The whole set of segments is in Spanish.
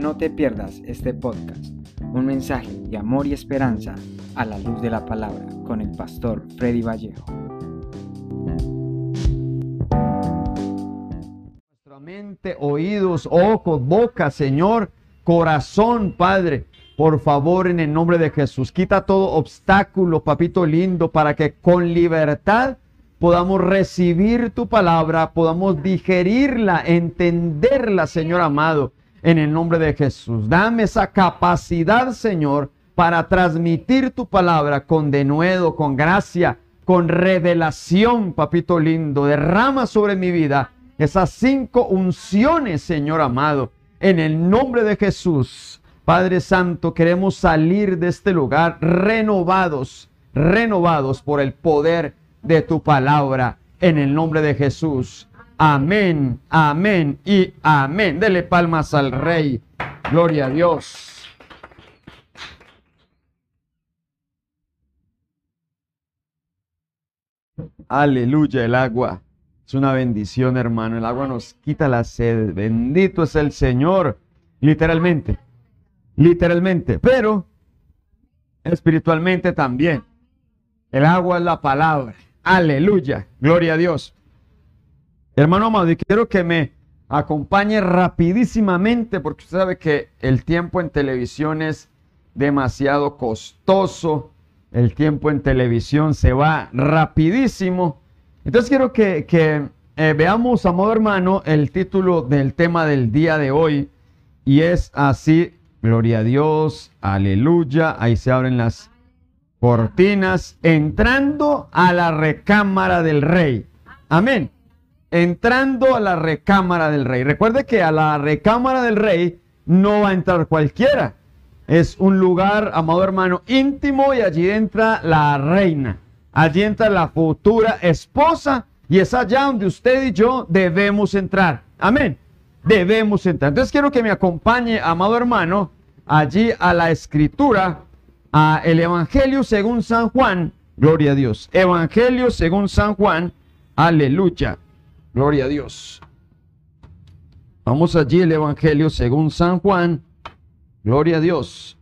no te pierdas este podcast, un mensaje de amor y esperanza a la luz de la palabra con el pastor Freddy Vallejo. Nuestra mente, oídos, ojos, boca, Señor, corazón, Padre. Por favor, en el nombre de Jesús, quita todo obstáculo, papito lindo, para que con libertad podamos recibir tu palabra, podamos digerirla, entenderla, Señor amado, en el nombre de Jesús. Dame esa capacidad, Señor, para transmitir tu palabra con denuedo, con gracia, con revelación, papito lindo. Derrama sobre mi vida esas cinco unciones, Señor amado, en el nombre de Jesús. Padre Santo, queremos salir de este lugar renovados, renovados por el poder de tu palabra en el nombre de Jesús. Amén, amén y amén. Dele palmas al Rey. Gloria a Dios. Aleluya, el agua. Es una bendición, hermano. El agua nos quita la sed. Bendito es el Señor. Literalmente. Literalmente. Pero espiritualmente también. El agua es la palabra. Aleluya. Gloria a Dios. Hermano amado, y quiero que me acompañe rapidísimamente porque usted sabe que el tiempo en televisión es demasiado costoso. El tiempo en televisión se va rapidísimo. Entonces quiero que, eh, veamos, amado hermano, el título del tema del día de hoy. Y es así, gloria a Dios, aleluya. Ahí se abren las cortinas, entrando a la recámara del rey. Amén. Entrando a la recámara del rey. Recuerde que a la recámara del rey no va a entrar cualquiera. Es un lugar, amado hermano, íntimo y allí entra la reina. Allí entra la futura esposa y es allá donde usted y yo debemos entrar. Amén. Debemos entrar. Entonces quiero que me acompañe, amado hermano, allí a la escritura a el Evangelio según San Juan. Gloria a Dios. Evangelio según San Juan. Aleluya. Gloria a Dios. Vamos allí el Evangelio según San Juan. Gloria a Dios.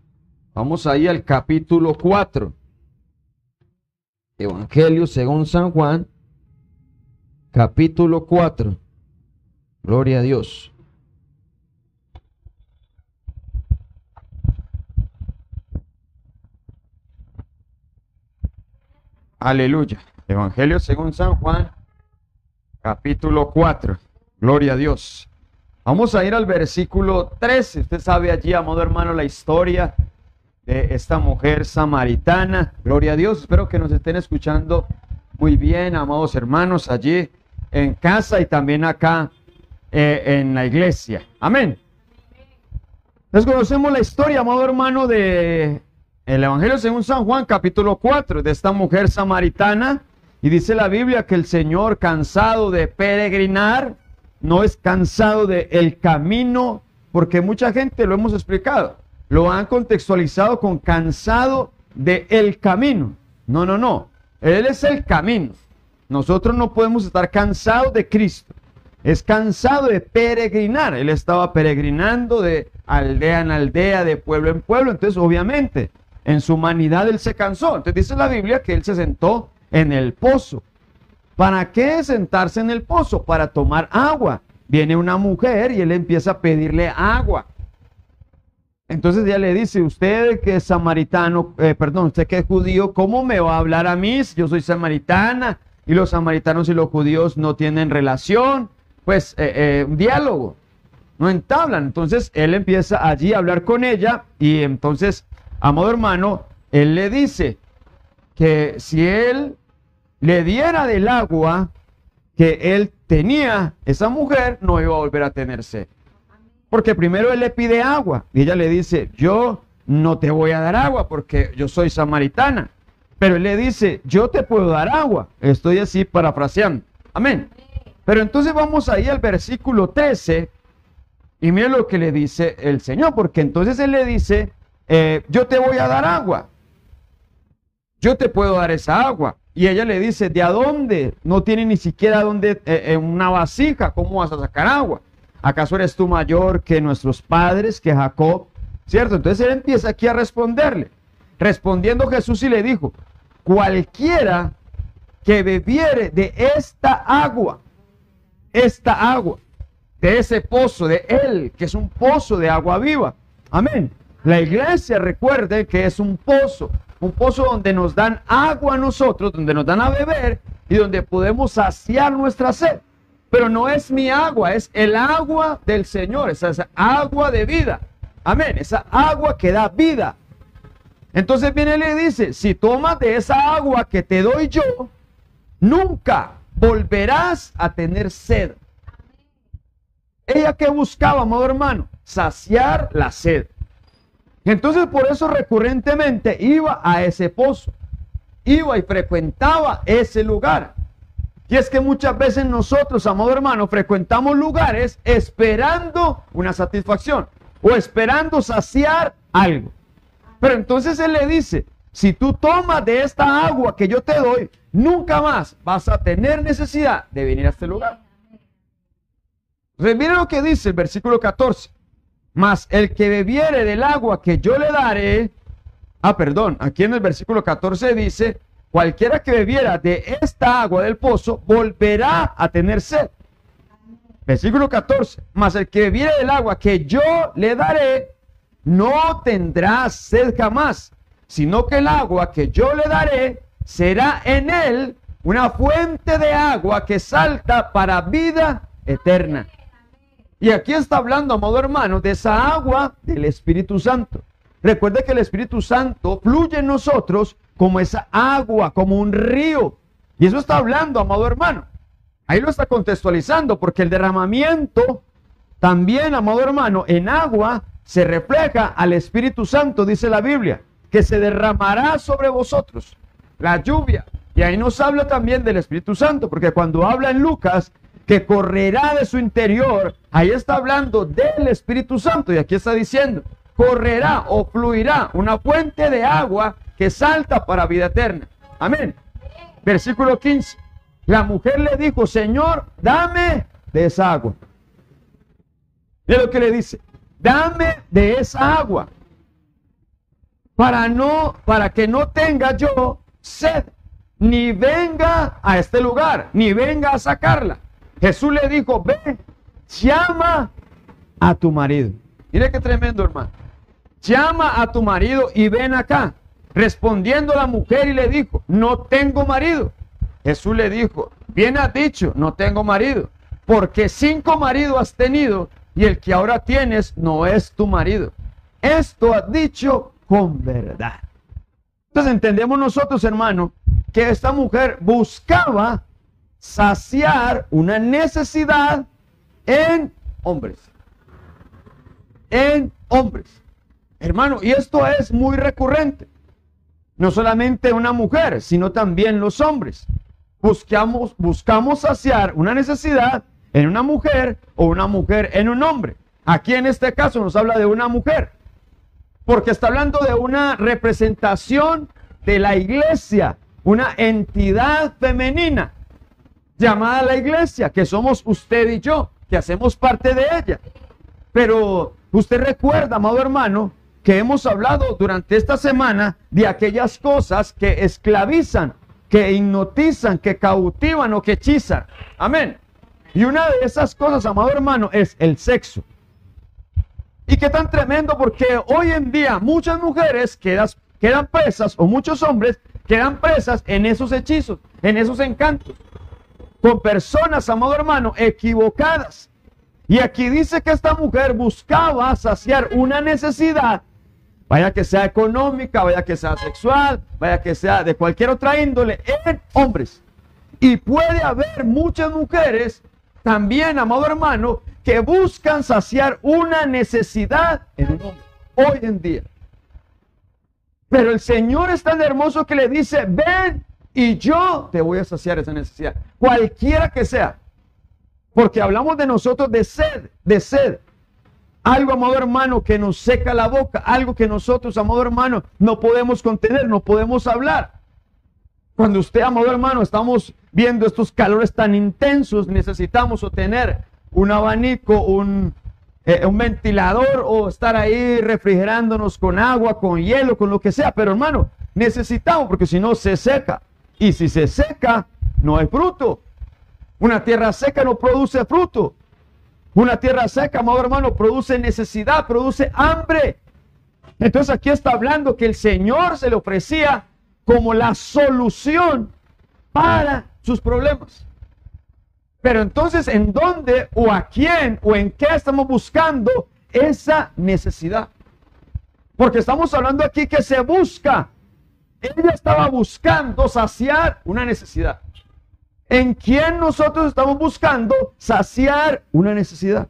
Vamos ahí al capítulo 4. Evangelio según San Juan. Capítulo 4. Gloria a Dios. Aleluya. Evangelio según San Juan, capítulo 4. Gloria a Dios. Vamos a ir al versículo 13. Usted sabe allí, amado hermano, la historia de esta mujer samaritana. Gloria a Dios. Espero que nos estén escuchando muy bien, amados hermanos, allí en casa y también acá eh, en la iglesia. Amén. Desconocemos la historia, amado hermano, de el Evangelio según San Juan, capítulo 4, de esta mujer samaritana. Y dice la Biblia que el Señor, cansado de peregrinar, no es cansado de el camino, porque mucha gente lo hemos explicado, lo han contextualizado con cansado de el camino. No, no, no. Él es el camino. Nosotros no podemos estar cansados de Cristo. Es cansado de peregrinar. Él estaba peregrinando de aldea en aldea, de pueblo en pueblo. Entonces, obviamente, en su humanidad él se cansó. Entonces dice la Biblia que él se sentó en el pozo. ¿Para qué sentarse en el pozo? Para tomar agua. Viene una mujer y él empieza a pedirle agua. Entonces ella le dice, usted que es samaritano, eh, perdón, usted que es judío, ¿cómo me va a hablar a mí? Yo soy samaritana y los samaritanos y los judíos no tienen relación, pues eh, eh, un diálogo, no entablan. Entonces él empieza allí a hablar con ella y entonces amado hermano, él le dice que si él le diera del agua que él tenía, esa mujer no iba a volver a tener sed. Porque primero él le pide agua y ella le dice, yo no te voy a dar agua porque yo soy samaritana. Pero él le dice, yo te puedo dar agua. Estoy así parafraseando. Amén. Pero entonces vamos ahí al versículo 13 y mire lo que le dice el Señor, porque entonces él le dice, eh, yo te voy a dar agua. Yo te puedo dar esa agua. Y ella le dice, ¿de dónde? No tiene ni siquiera dónde, eh, en una vasija, ¿cómo vas a sacar agua? ¿Acaso eres tú mayor que nuestros padres, que Jacob? ¿Cierto? Entonces él empieza aquí a responderle. Respondiendo Jesús y le dijo, cualquiera que bebiere de esta agua, esta agua, de ese pozo, de él, que es un pozo de agua viva. Amén. La iglesia recuerde que es un pozo, un pozo donde nos dan agua a nosotros, donde nos dan a beber y donde podemos saciar nuestra sed. Pero no es mi agua, es el agua del Señor, esa, esa agua de vida. Amén, esa agua que da vida. Entonces viene y le dice, si tomas de esa agua que te doy yo, nunca volverás a tener sed. Ella que buscaba, amado hermano, saciar la sed. Entonces por eso recurrentemente iba a ese pozo, iba y frecuentaba ese lugar. Y es que muchas veces nosotros, amado hermano, frecuentamos lugares esperando una satisfacción o esperando saciar algo. Pero entonces él le dice, si tú tomas de esta agua que yo te doy, nunca más vas a tener necesidad de venir a este lugar. Entonces, lo que dice el versículo 14. Mas el que bebiere del agua que yo le daré, ah, perdón, aquí en el versículo 14 dice, cualquiera que bebiera de esta agua del pozo volverá a tener sed. Versículo 14, mas el que bebiere del agua que yo le daré, no tendrá sed jamás, sino que el agua que yo le daré será en él una fuente de agua que salta para vida eterna. Y aquí está hablando, amado hermano, de esa agua del Espíritu Santo. Recuerde que el Espíritu Santo fluye en nosotros como esa agua, como un río. Y eso está hablando, amado hermano. Ahí lo está contextualizando, porque el derramamiento también, amado hermano, en agua se refleja al Espíritu Santo, dice la Biblia, que se derramará sobre vosotros la lluvia. Y ahí nos habla también del Espíritu Santo, porque cuando habla en Lucas que correrá de su interior, ahí está hablando del Espíritu Santo. Y aquí está diciendo, correrá o fluirá una fuente de agua que salta para vida eterna. Amén. Versículo 15. La mujer le dijo, Señor, dame de esa agua. Mira lo que le dice dame de esa agua para no para que no tenga yo sed ni venga a este lugar ni venga a sacarla Jesús le dijo ve llama a tu marido mire qué tremendo hermano llama a tu marido y ven acá respondiendo la mujer y le dijo no tengo marido Jesús le dijo bien has dicho no tengo marido porque cinco maridos has tenido y el que ahora tienes no es tu marido. Esto has dicho con verdad. Entonces entendemos nosotros, hermano, que esta mujer buscaba saciar una necesidad en hombres. En hombres. Hermano, y esto es muy recurrente. No solamente una mujer, sino también los hombres. Buscamos, buscamos saciar una necesidad en una mujer o una mujer en un hombre. Aquí en este caso nos habla de una mujer, porque está hablando de una representación de la iglesia, una entidad femenina llamada la iglesia, que somos usted y yo, que hacemos parte de ella. Pero usted recuerda, amado hermano, que hemos hablado durante esta semana de aquellas cosas que esclavizan, que hipnotizan, que cautivan o que hechizan. Amén. Y una de esas cosas, amado hermano, es el sexo. Y qué tan tremendo porque hoy en día muchas mujeres quedan, quedan presas o muchos hombres quedan presas en esos hechizos, en esos encantos, con personas, amado hermano, equivocadas. Y aquí dice que esta mujer buscaba saciar una necesidad, vaya que sea económica, vaya que sea sexual, vaya que sea de cualquier otra índole, en hombres. Y puede haber muchas mujeres también, amado hermano, que buscan saciar una necesidad en un hombre hoy en día. Pero el Señor es tan hermoso que le dice, ven y yo te voy a saciar esa necesidad, cualquiera que sea. Porque hablamos de nosotros de sed, de sed. Algo, amado hermano, que nos seca la boca, algo que nosotros, amado hermano, no podemos contener, no podemos hablar. Cuando usted, amado hermano, estamos viendo estos calores tan intensos, necesitamos obtener un abanico, un, eh, un ventilador o estar ahí refrigerándonos con agua, con hielo, con lo que sea. Pero hermano, necesitamos porque si no se seca. Y si se seca, no hay fruto. Una tierra seca no produce fruto. Una tierra seca, amado hermano, produce necesidad, produce hambre. Entonces aquí está hablando que el Señor se le ofrecía como la solución para sus problemas. Pero entonces, ¿en dónde o a quién o en qué estamos buscando esa necesidad? Porque estamos hablando aquí que se busca. Ella estaba buscando saciar una necesidad. ¿En quién nosotros estamos buscando saciar una necesidad?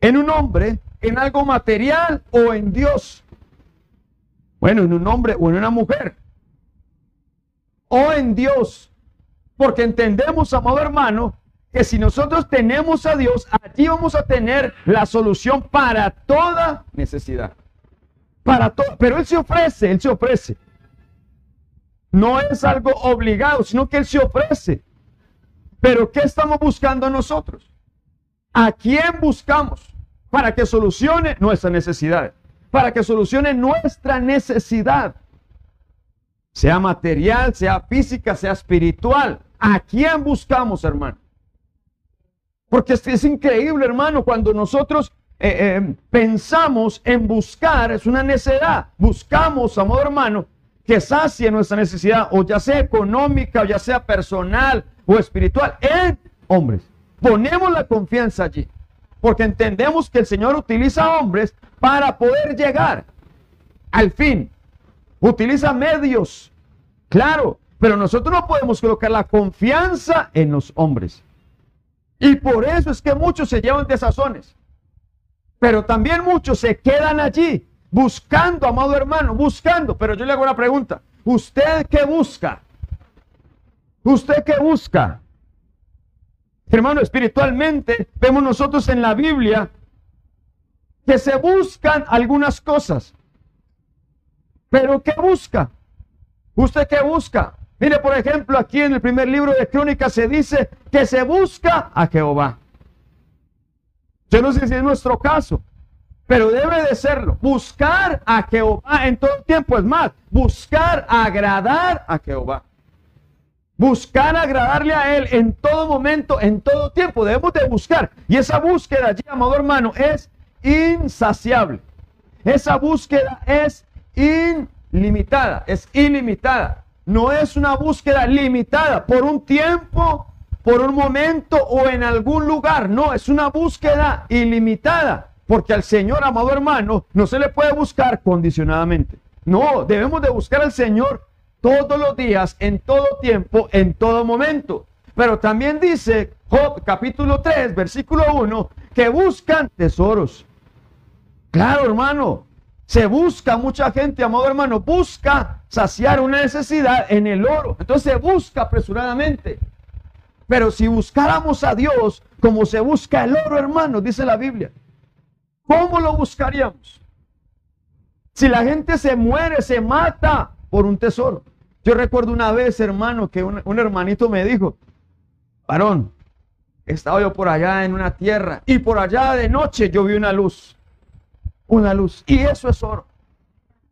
¿En un hombre, en algo material o en Dios? Bueno, en un hombre o en una mujer. O en Dios. Porque entendemos, amado hermano, que si nosotros tenemos a Dios, allí vamos a tener la solución para toda necesidad. Para todo. Pero Él se ofrece, Él se ofrece. No es algo obligado, sino que Él se ofrece. Pero ¿qué estamos buscando nosotros? ¿A quién buscamos para que solucione nuestra necesidad? Para que solucione nuestra necesidad. Sea material, sea física, sea espiritual. ¿A quién buscamos, hermano? Porque es, es increíble, hermano, cuando nosotros eh, eh, pensamos en buscar, es una necesidad. Buscamos, amor hermano, que sacie nuestra necesidad, o ya sea económica, o ya sea personal o espiritual, en hombres. Ponemos la confianza allí, porque entendemos que el Señor utiliza hombres para poder llegar al fin. Utiliza medios, claro, pero nosotros no podemos colocar la confianza en los hombres. Y por eso es que muchos se llevan desazones. Pero también muchos se quedan allí buscando, amado hermano, buscando. Pero yo le hago una pregunta. ¿Usted qué busca? ¿Usted qué busca? Hermano, espiritualmente vemos nosotros en la Biblia que se buscan algunas cosas. Pero ¿qué busca? ¿Usted qué busca? Mire, por ejemplo, aquí en el primer libro de Crónicas se dice que se busca a Jehová. Yo no sé si es nuestro caso, pero debe de serlo. Buscar a Jehová en todo tiempo. Es más, buscar agradar a Jehová. Buscar agradarle a Él en todo momento, en todo tiempo. Debemos de buscar. Y esa búsqueda amado hermano, es insaciable. Esa búsqueda es ilimitada, es ilimitada. No es una búsqueda limitada por un tiempo, por un momento o en algún lugar. No, es una búsqueda ilimitada. Porque al Señor, amado hermano, no se le puede buscar condicionadamente. No, debemos de buscar al Señor todos los días, en todo tiempo, en todo momento. Pero también dice Job capítulo 3, versículo 1, que buscan tesoros. Claro, hermano, se busca mucha gente, amado hermano, busca saciar una necesidad en el oro. Entonces se busca apresuradamente. Pero si buscáramos a Dios como se busca el oro, hermano, dice la Biblia, ¿cómo lo buscaríamos? Si la gente se muere, se mata por un tesoro. Yo recuerdo una vez, hermano, que un, hermanito me dijo, varón, estaba yo por allá en una tierra y por allá de noche yo vi una luz una luz. Y eso es oro.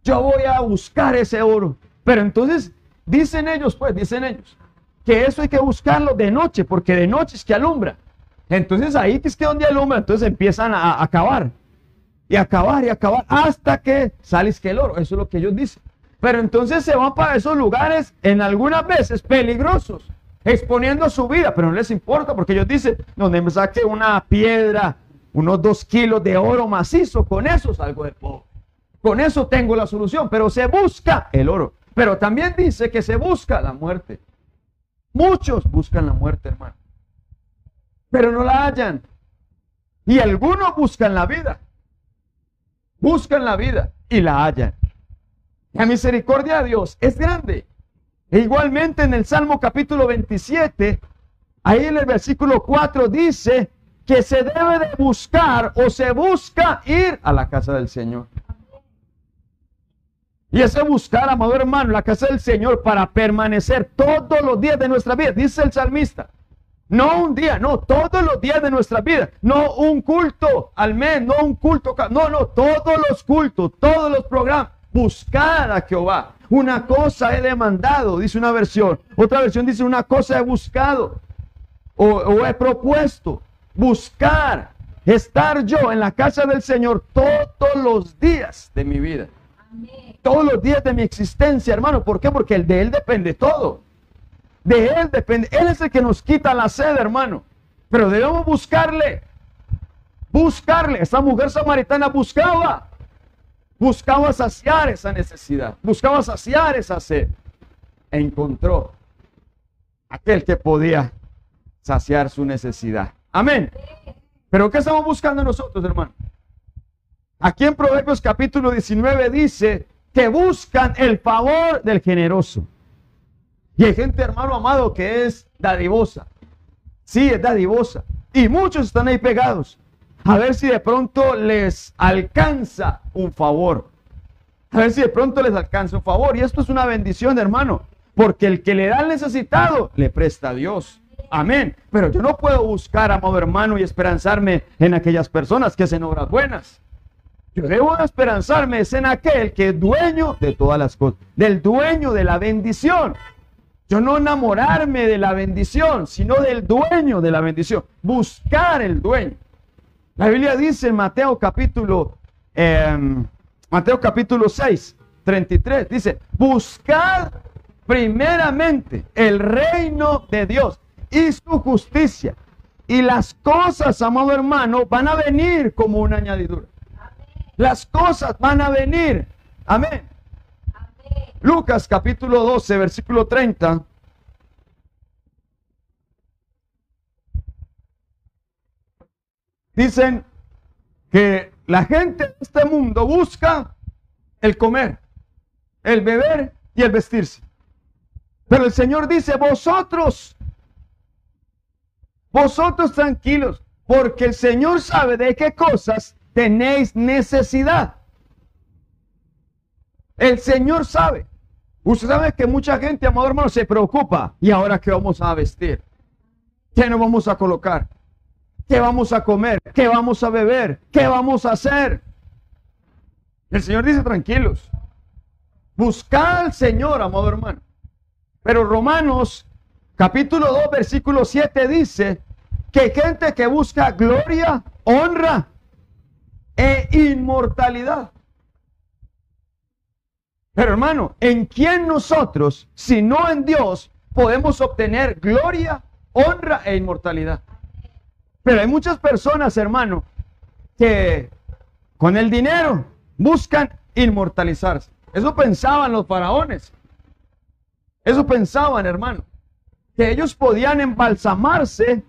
Yo voy a buscar ese oro. Pero entonces dicen ellos, pues, dicen ellos, que eso hay que buscarlo de noche, porque de noche es que alumbra. Entonces ahí es que donde alumbra, entonces empiezan a, acabar. Y acabar y acabar hasta que sales que el oro. Eso es lo que ellos dicen. Pero entonces se van para esos lugares en algunas veces peligrosos, exponiendo su vida, pero no les importa porque ellos dicen, donde me saque una piedra, unos dos kilos de oro macizo, con eso salgo de pobre. Con eso tengo la solución, pero se busca el oro. Pero también dice que se busca la muerte. Muchos buscan la muerte, hermano. Pero no la hallan. Y algunos buscan la vida. Buscan la vida y la hallan. La misericordia de Dios es grande. E igualmente en el Salmo capítulo 27, ahí en el versículo 4 dice, que se debe de buscar o se busca ir a la casa del Señor. Y ese buscar, amado hermano, la casa del Señor para permanecer todos los días de nuestra vida, dice el salmista. No un día, no, todos los días de nuestra vida. No un culto al mes, no un culto. No, no, todos los cultos, todos los programas. Buscad a Jehová. Una cosa he demandado, dice una versión. Otra versión dice una cosa he buscado o, o he propuesto. Buscar, estar yo en la casa del Señor todos los días de mi vida. Todos los días de mi existencia, hermano. ¿Por qué? Porque el de Él depende todo. De Él depende. Él es el que nos quita la sed, hermano. Pero debemos buscarle. Buscarle. Esa mujer samaritana buscaba. Buscaba saciar esa necesidad. Buscaba saciar esa sed. E encontró aquel que podía saciar su necesidad. Amén. Pero ¿qué estamos buscando nosotros, hermano? Aquí en Proverbios capítulo 19 dice que buscan el favor del generoso. Y hay gente, hermano amado, que es dadivosa. Sí, es dadivosa. Y muchos están ahí pegados. A ver si de pronto les alcanza un favor. A ver si de pronto les alcanza un favor. Y esto es una bendición, hermano. Porque el que le da al necesitado, le presta a Dios. Amén. Pero yo no puedo buscar, amado hermano, y esperanzarme en aquellas personas que hacen obras buenas. Yo debo esperanzarme en aquel que es dueño de todas las cosas, del dueño de la bendición. Yo no enamorarme de la bendición, sino del dueño de la bendición. Buscar el dueño. La Biblia dice en Mateo capítulo, em, Mateo capítulo 6, 33, dice, buscar primeramente el reino de Dios y su justicia. Y las cosas, amado hermano, van a venir como una añadidura. Las cosas van a venir. Amén. Lucas capítulo 12, versículo 30. Dicen que la gente de este mundo busca el comer, el beber y el vestirse. Pero el Señor dice, vosotros, vosotros tranquilos, porque el Señor sabe de qué cosas tenéis necesidad. El Señor sabe. Usted sabe que mucha gente, amado hermano, se preocupa. ¿Y ahora qué vamos a vestir? ¿Qué nos vamos a colocar? ¿Qué vamos a comer? ¿Qué vamos a beber? ¿Qué vamos a hacer? El Señor dice, tranquilos. Buscad al Señor, amado hermano. Pero Romanos capítulo 2, versículo 7 dice que gente que busca gloria, honra e inmortalidad. Pero hermano, ¿en quién nosotros, si no en Dios, podemos obtener gloria, honra e inmortalidad? Pero hay muchas personas, hermano, que con el dinero buscan inmortalizarse. Eso pensaban los faraones. Eso pensaban, hermano. Que ellos podían embalsamarse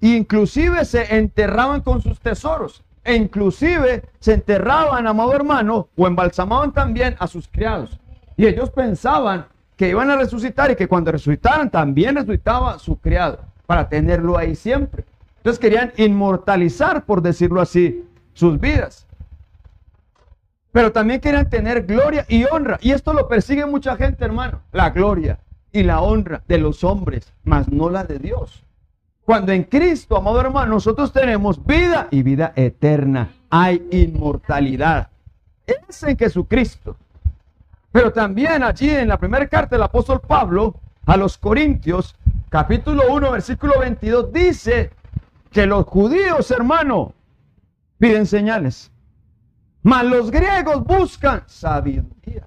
e inclusive se enterraban con sus tesoros. E inclusive se enterraban, amado hermano, o embalsamaban también a sus criados. Y ellos pensaban que iban a resucitar y que cuando resucitaran también resucitaba su criado, para tenerlo ahí siempre. Entonces querían inmortalizar, por decirlo así, sus vidas. Pero también querían tener gloria y honra. Y esto lo persigue mucha gente, hermano. La gloria y la honra de los hombres, mas no la de Dios. Cuando en Cristo, amado hermano, nosotros tenemos vida y vida eterna. Hay inmortalidad. Es en Jesucristo. Pero también allí en la primera carta del apóstol Pablo a los Corintios, capítulo 1, versículo 22, dice que los judíos, hermano, piden señales. Mas los griegos buscan sabiduría.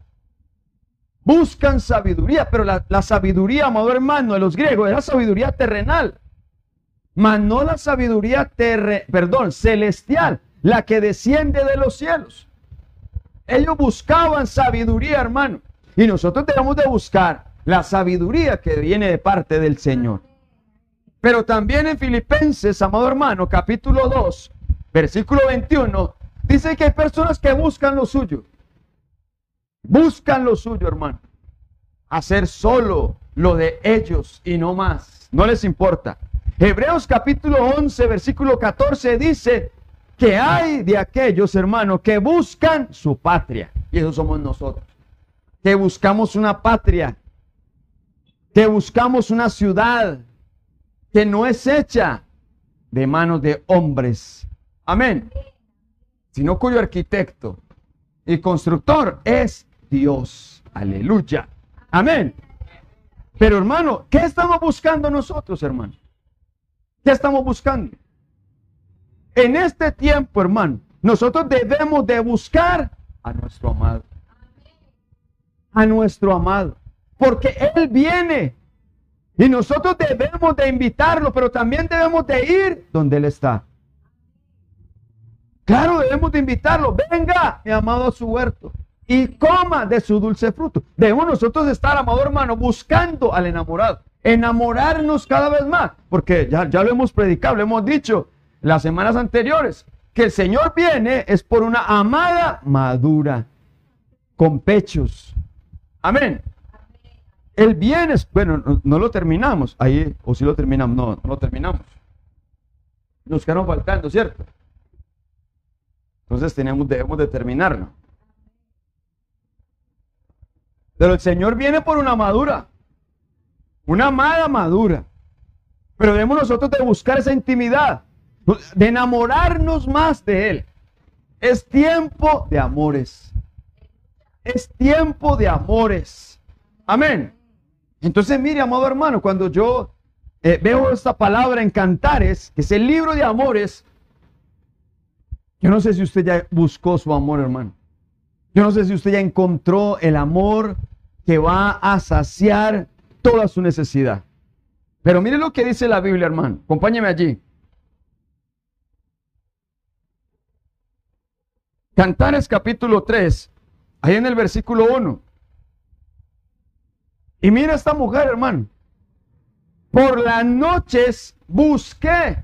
Buscan sabiduría, pero la, la sabiduría, amado hermano, de los griegos era sabiduría terrenal mas no la sabiduría terre, perdón, celestial, la que desciende de los cielos. Ellos buscaban sabiduría, hermano, y nosotros tenemos de buscar la sabiduría que viene de parte del Señor. Pero también en Filipenses, amado hermano, capítulo 2, versículo 21, dice que hay personas que buscan lo suyo. Buscan lo suyo, hermano. Hacer solo lo de ellos y no más. No les importa. Hebreos capítulo 11, versículo 14 dice que hay de aquellos hermanos que buscan su patria. Y eso somos nosotros. Que buscamos una patria. Que buscamos una ciudad. que no es hecha de manos de hombres. Amén. Sino cuyo arquitecto y constructor es Dios. Aleluya. Amén. Pero hermano, ¿qué estamos buscando nosotros, hermano? ¿Qué estamos buscando? En este tiempo, hermano, nosotros debemos de buscar a nuestro amado. A nuestro amado. Porque Él viene. Y nosotros debemos de invitarlo, pero también debemos de ir donde Él está. Claro, debemos de invitarlo. Venga, mi amado, a su huerto y coma de su dulce fruto. Debemos nosotros estar, amado hermano, buscando al enamorado. Enamorarnos cada vez más. Porque ya, ya lo hemos predicado, lo hemos dicho las semanas anteriores. Que el Señor viene es por una amada madura. Con pechos. Amén. El bien es, bueno, no, lo terminamos. Ahí, o si lo terminamos, no, no lo terminamos. Nos quedaron faltando, ¿cierto? Entonces tenemos, debemos de terminarlo. Pero el Señor viene por una madura. Una amada madura. Pero debemos nosotros de buscar esa intimidad. De enamorarnos más de Él. Es tiempo de amores. Es tiempo de amores. Amén. Entonces, mire, amado hermano, cuando yo eh, veo esta palabra en Cantares, que es el libro de amores, yo no sé si usted ya buscó su amor, hermano. Yo no sé si usted ya encontró el amor que va a saciar toda su necesidad. Pero mire lo que dice la Biblia, hermano. Acompáñeme allí. Cantares capítulo 3, ahí en el versículo 1. Y mira esta mujer, hermano. Por las noches busqué,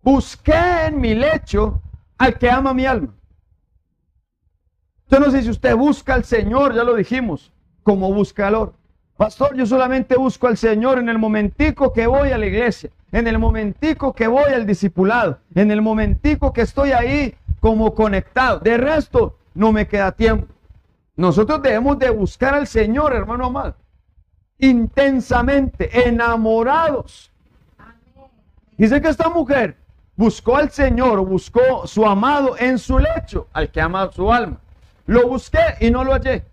busqué en mi lecho al que ama mi alma. Yo no sé si usted busca al Señor, ya lo dijimos, como buscador. Pastor, yo solamente busco al Señor en el momentico que voy a la iglesia, en el momentico que voy al discipulado, en el momentico que estoy ahí como conectado. De resto, no me queda tiempo. Nosotros debemos de buscar al Señor, hermano amado, intensamente, enamorados. Dice que esta mujer buscó al Señor, buscó su amado en su lecho, al que ama su alma. Lo busqué y no lo hallé.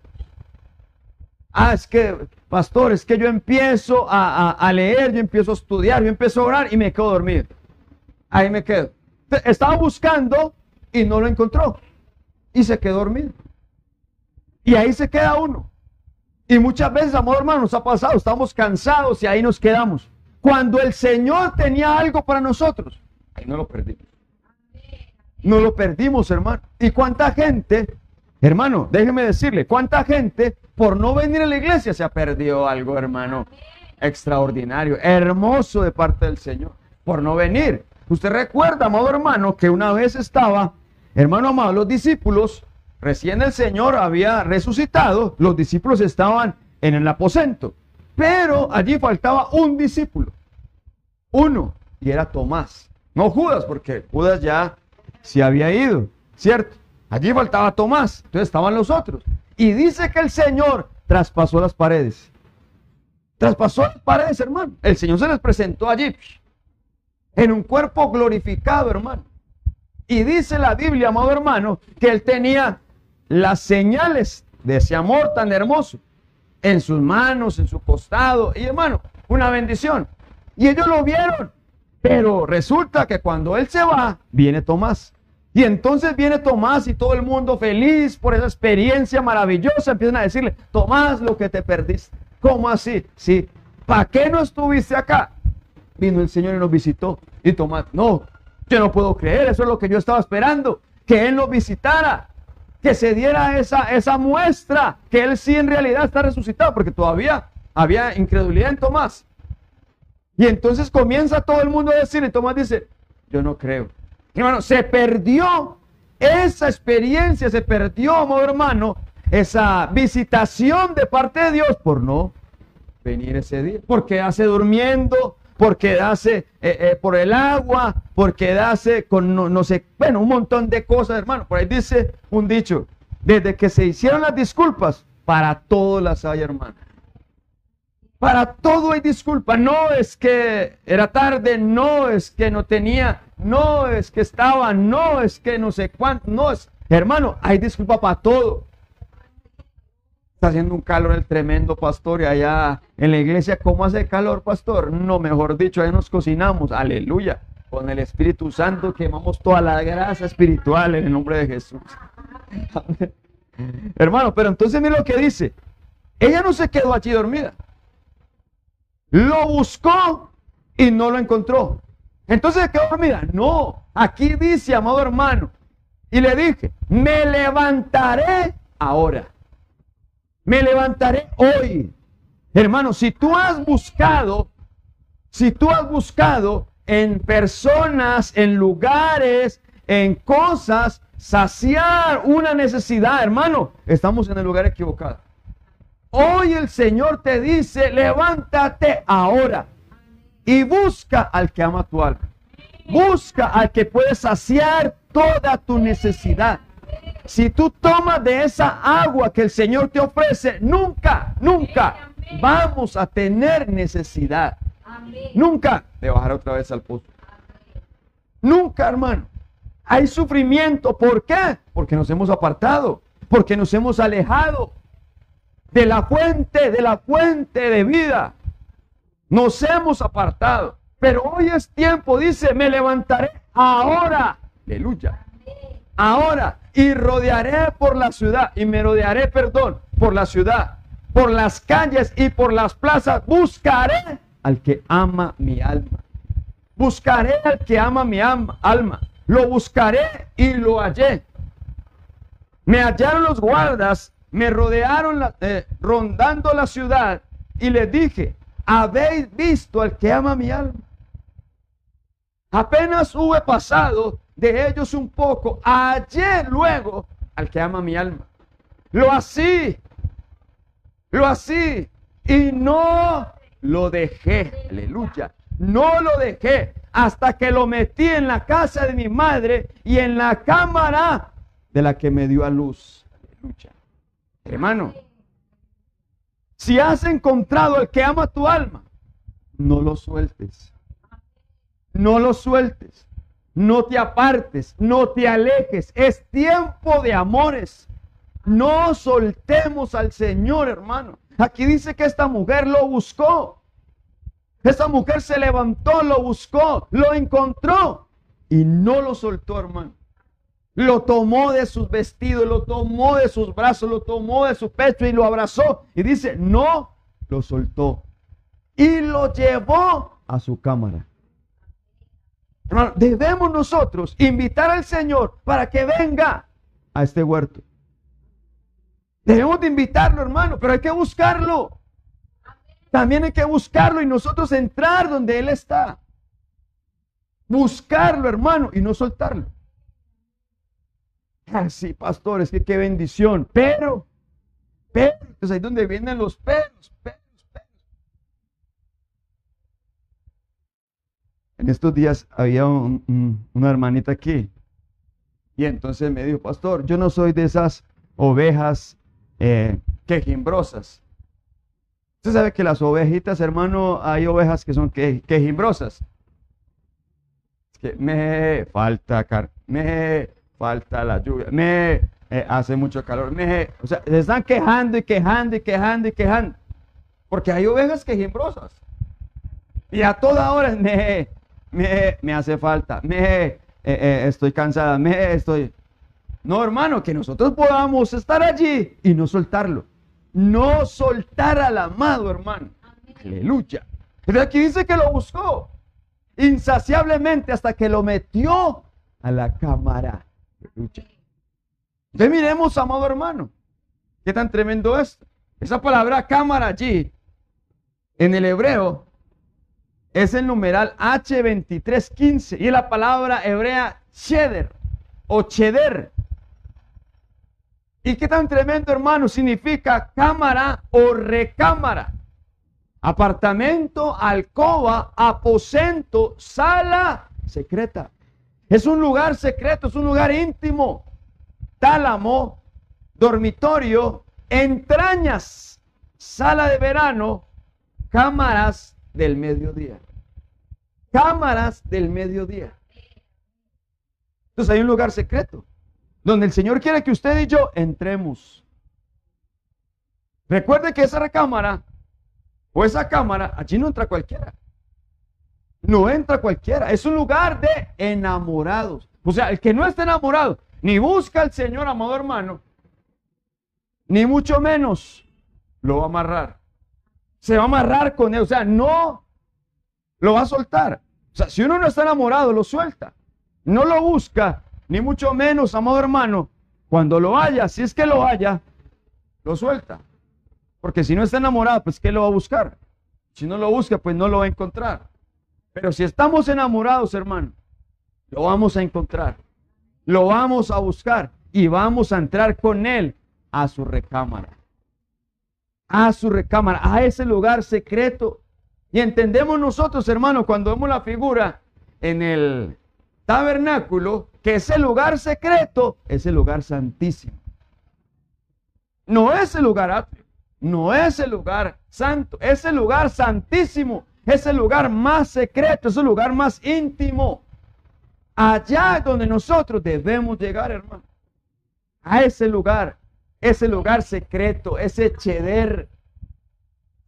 Ah, es que, pastor, es que yo empiezo a, leer, yo empiezo a estudiar, yo empiezo a orar y me quedo dormido. Ahí me quedo. Estaba buscando y no lo encontró. Y se quedó dormido. Y ahí se queda uno. Y muchas veces, amor hermano, nos ha pasado, estamos cansados y ahí nos quedamos. Cuando el Señor tenía algo para nosotros, ahí no lo perdimos. No lo perdimos, hermano. ¿Y cuánta gente Hermano, déjeme decirle, ¿cuánta gente por no venir a la iglesia se ha perdido algo, hermano? Extraordinario, hermoso de parte del Señor, por no venir. Usted recuerda, amado hermano, que una vez estaba, hermano amado, los discípulos, recién el Señor había resucitado, los discípulos estaban en el aposento, pero allí faltaba un discípulo, uno, y era Tomás, no Judas, porque Judas ya se había ido, ¿cierto? Allí faltaba Tomás, entonces estaban los otros. Y dice que el Señor traspasó las paredes. Traspasó las paredes, hermano. El Señor se les presentó allí en un cuerpo glorificado, hermano. Y dice la Biblia, amado hermano, que él tenía las señales de ese amor tan hermoso en sus manos, en su costado. Y hermano, una bendición. Y ellos lo vieron. Pero resulta que cuando él se va, viene Tomás. Y entonces viene Tomás y todo el mundo feliz por esa experiencia maravillosa. Empiezan a decirle, Tomás, lo que te perdiste. ¿Cómo así? Sí. ¿Para qué no estuviste acá? Vino el Señor y nos visitó. Y Tomás, no, yo no puedo creer, eso es lo que yo estaba esperando. Que Él nos visitara, que se diera esa, esa muestra, que Él sí en realidad está resucitado, porque todavía había incredulidad en Tomás. Y entonces comienza todo el mundo a decir, y Tomás dice, yo no creo. Hermano, se perdió esa experiencia, se perdió, amado hermano, esa visitación de parte de Dios por no venir ese día. Por quedarse durmiendo, por quedarse eh, eh, por el agua, por quedarse con no, sé, bueno, un montón de cosas, hermano. Por ahí dice un dicho, desde que se hicieron las disculpas, para todos las hay, hermano. Para todo hay disculpa. No es que era tarde, no es que no tenía, no es que estaba, no es que no sé cuánto, no es. Hermano, hay disculpa para todo. Está haciendo un calor el tremendo pastor y allá en la iglesia, ¿cómo hace calor, pastor? No, mejor dicho, ahí nos cocinamos. Aleluya. Con el Espíritu Santo quemamos toda la grasa espiritual en el nombre de Jesús. Hermano, pero entonces mira lo que dice. Ella no se quedó allí dormida. Lo buscó y no lo encontró. Entonces quedó dormida. No, aquí dice, amado hermano. Y le dije, me levantaré ahora. Me levantaré hoy. Hermano, si tú has buscado, si tú has buscado en personas, en lugares, en cosas, saciar una necesidad, hermano, estamos en el lugar equivocado. Hoy el Señor te dice, levántate ahora y busca al que ama tu alma. Busca al que puede saciar toda tu necesidad. Si tú tomas de esa agua que el Señor te ofrece, nunca, nunca vamos a tener necesidad. Nunca de bajar otra vez al pozo. Nunca, hermano. Hay sufrimiento. ¿Por qué? Porque nos hemos apartado. Porque nos hemos alejado de la fuente, de la fuente de vida. Nos hemos apartado. Pero hoy es tiempo, dice, me levantaré ahora. Aleluya. Ahora. Y rodearé por la ciudad. Y me rodearé, perdón, por la ciudad. Por las calles y por las plazas. Buscaré al que ama mi alma. Buscaré al que ama mi alma. Lo buscaré y lo hallé. Me hallaron los guardas me rodearon eh, rondando la ciudad y les dije, ¿habéis visto al que ama mi alma? Apenas hube pasado de ellos un poco, hallé luego al que ama mi alma. Lo así, lo así, y no lo dejé, aleluya, no lo dejé hasta que lo metí en la casa de mi madre y en la cámara de la que me dio a luz, aleluya. Hermano, si has encontrado al que ama tu alma, no lo sueltes. No lo sueltes. No te apartes, no te alejes. Es tiempo de amores. No soltemos al Señor, hermano. Aquí dice que esta mujer lo buscó. Esta mujer se levantó, lo buscó, lo encontró y no lo soltó, hermano. Lo tomó de sus vestidos, lo tomó de sus brazos, lo tomó de su pecho y lo abrazó. Y dice, no, lo soltó. Y lo llevó a su cámara. Hermano, debemos nosotros invitar al Señor para que venga a este huerto. Debemos de invitarlo, hermano, pero hay que buscarlo. También hay que buscarlo y nosotros entrar donde Él está. Buscarlo, hermano, y no soltarlo. Ah, sí, pastores, que qué bendición. Pero, pero, pues ahí donde vienen los pelos, pelos, pelos. En estos días había una hermanita aquí. Y entonces me dijo, pastor, yo no soy de esas ovejas eh, quejimbrosas. Usted sabe que las ovejitas, hermano, hay ovejas que son quejimbrosas. Es que me falta carne, me falta la lluvia, me eh, hace mucho calor, me, o sea, se están quejando y quejando y quejando y quejando, porque hay ovejas quejimbrosas. Y a toda hora me, me, me hace falta, me eh, eh, estoy cansada, me estoy... No, hermano, que nosotros podamos estar allí y no soltarlo. No soltar al amado, hermano. Aleluya. Pero aquí dice que lo buscó insaciablemente hasta que lo metió a la cámara Entonces miremos, amado hermano, qué tan tremendo es. Esa palabra cámara allí, en el hebreo, es el numeral H2315 y la palabra hebrea cheder o cheder. ¿Y qué tan tremendo, hermano? Significa cámara o recámara. Apartamento, alcoba, aposento, sala secreta. Es un lugar secreto, es un lugar íntimo. Tálamo, dormitorio, entrañas, sala de verano, cámaras del mediodía. Cámaras del mediodía. Entonces hay un lugar secreto donde el Señor quiere que usted y yo entremos. Recuerde que esa recámara o esa cámara, allí no entra cualquiera. No entra cualquiera. Es un lugar de enamorados. O sea, el que no está enamorado, ni busca al Señor, amado hermano, ni mucho menos lo va a amarrar. Se va a amarrar con él. O sea, no lo va a soltar. O sea, si uno no está enamorado, lo suelta. No lo busca, ni mucho menos, amado hermano. Cuando lo haya, si es que lo haya, lo suelta. Porque si no está enamorado, pues ¿qué lo va a buscar? Si no lo busca, pues no lo va a encontrar. Pero si estamos enamorados, hermano, lo vamos a encontrar. Lo vamos a buscar y vamos a entrar con él a su recámara. A su recámara, a ese lugar secreto. Y entendemos nosotros, hermano, cuando vemos la figura en el tabernáculo, que ese lugar secreto es el lugar santísimo. No es el lugar atrio, no es el lugar santo, es el lugar santísimo, es el lugar más secreto, es el lugar más íntimo. Allá donde nosotros debemos llegar, hermano. A ese lugar, ese lugar secreto, ese cheder.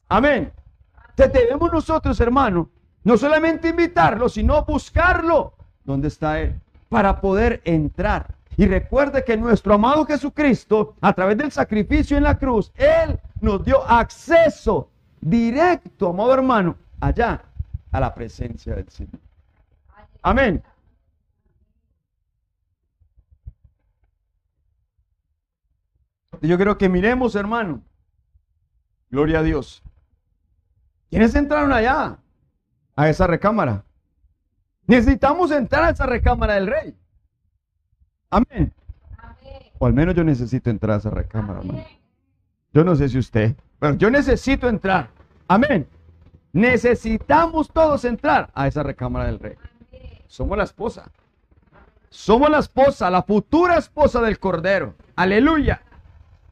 Amén. Te debemos nosotros, hermano, no solamente invitarlo, sino buscarlo. ¿Dónde está Él? Para poder entrar. Y recuerde que nuestro amado Jesucristo, a través del sacrificio en la cruz, Él nos dio acceso directo, amado hermano, allá, a la presencia del Señor. Amén. Yo quiero que miremos, hermano. Gloria a Dios. ¿Quiénes entraron allá? A esa recámara. Necesitamos entrar a esa recámara del rey. Amén. O al menos yo necesito entrar a esa recámara, hermano. Yo no sé si usted, pero yo necesito entrar. Amén. Necesitamos todos entrar a esa recámara del rey. Somos la esposa. Somos la esposa, la futura esposa del Cordero. Aleluya.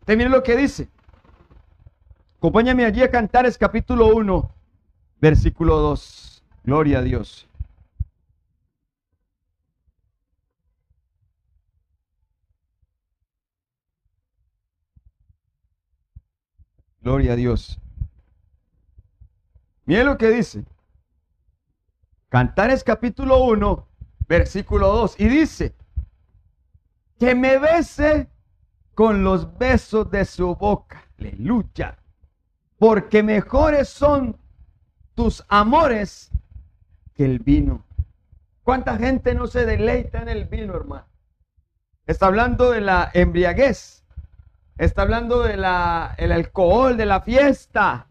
Te mire lo que dice. Acompáñame allí a Cantares capítulo 1, versículo 2. Gloria a Dios. Gloria a Dios. Mire lo que dice. Cantares capítulo 1, versículo 2. Y dice, que me bese con los besos de su boca. Aleluya. Porque mejores son tus amores que el vino. ¿Cuánta gente no se deleita en el vino, hermano? Está hablando de la embriaguez. Está hablando de la, el alcohol, de la fiesta.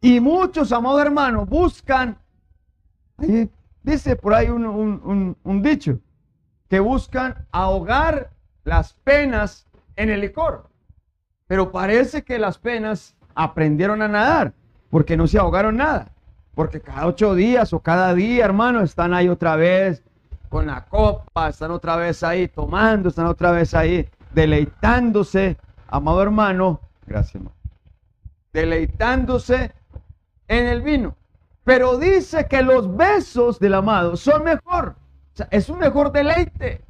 Y muchos, amados hermanos, buscan, dice por ahí un, un dicho, que buscan ahogar las penas en el licor. Pero parece que las penas aprendieron a nadar, porque no se ahogaron nada. Porque cada ocho días o cada día, hermano, están ahí otra vez con la copa, están otra vez ahí tomando, están otra vez ahí deleitándose, amado hermano, gracias hermano, deleitándose en el vino. Pero dice que los besos del amado son mejor, es un mejor deleite.